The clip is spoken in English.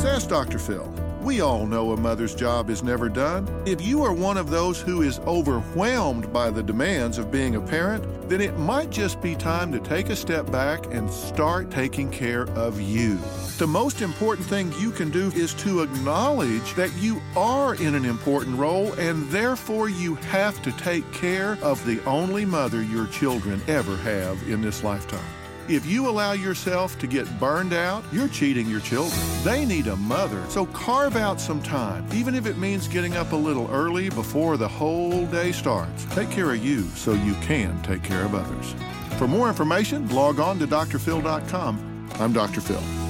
It's Ask Dr. Phil. We all know a mother's job is never done. If you are one of those who is overwhelmed by the demands of being a parent, then it might just be time to take a step back and start taking care of you. The most important thing you can do is to acknowledge that you are in an important role and therefore you have to take care of the only mother your children ever have in this lifetime. If you allow yourself to get burned out, you're cheating your children. They need a mother, so carve out some time, even if it means getting up a little early before the whole day starts. Take care of you so you can take care of others. For more information, log on to drphil.com. I'm Dr. Phil.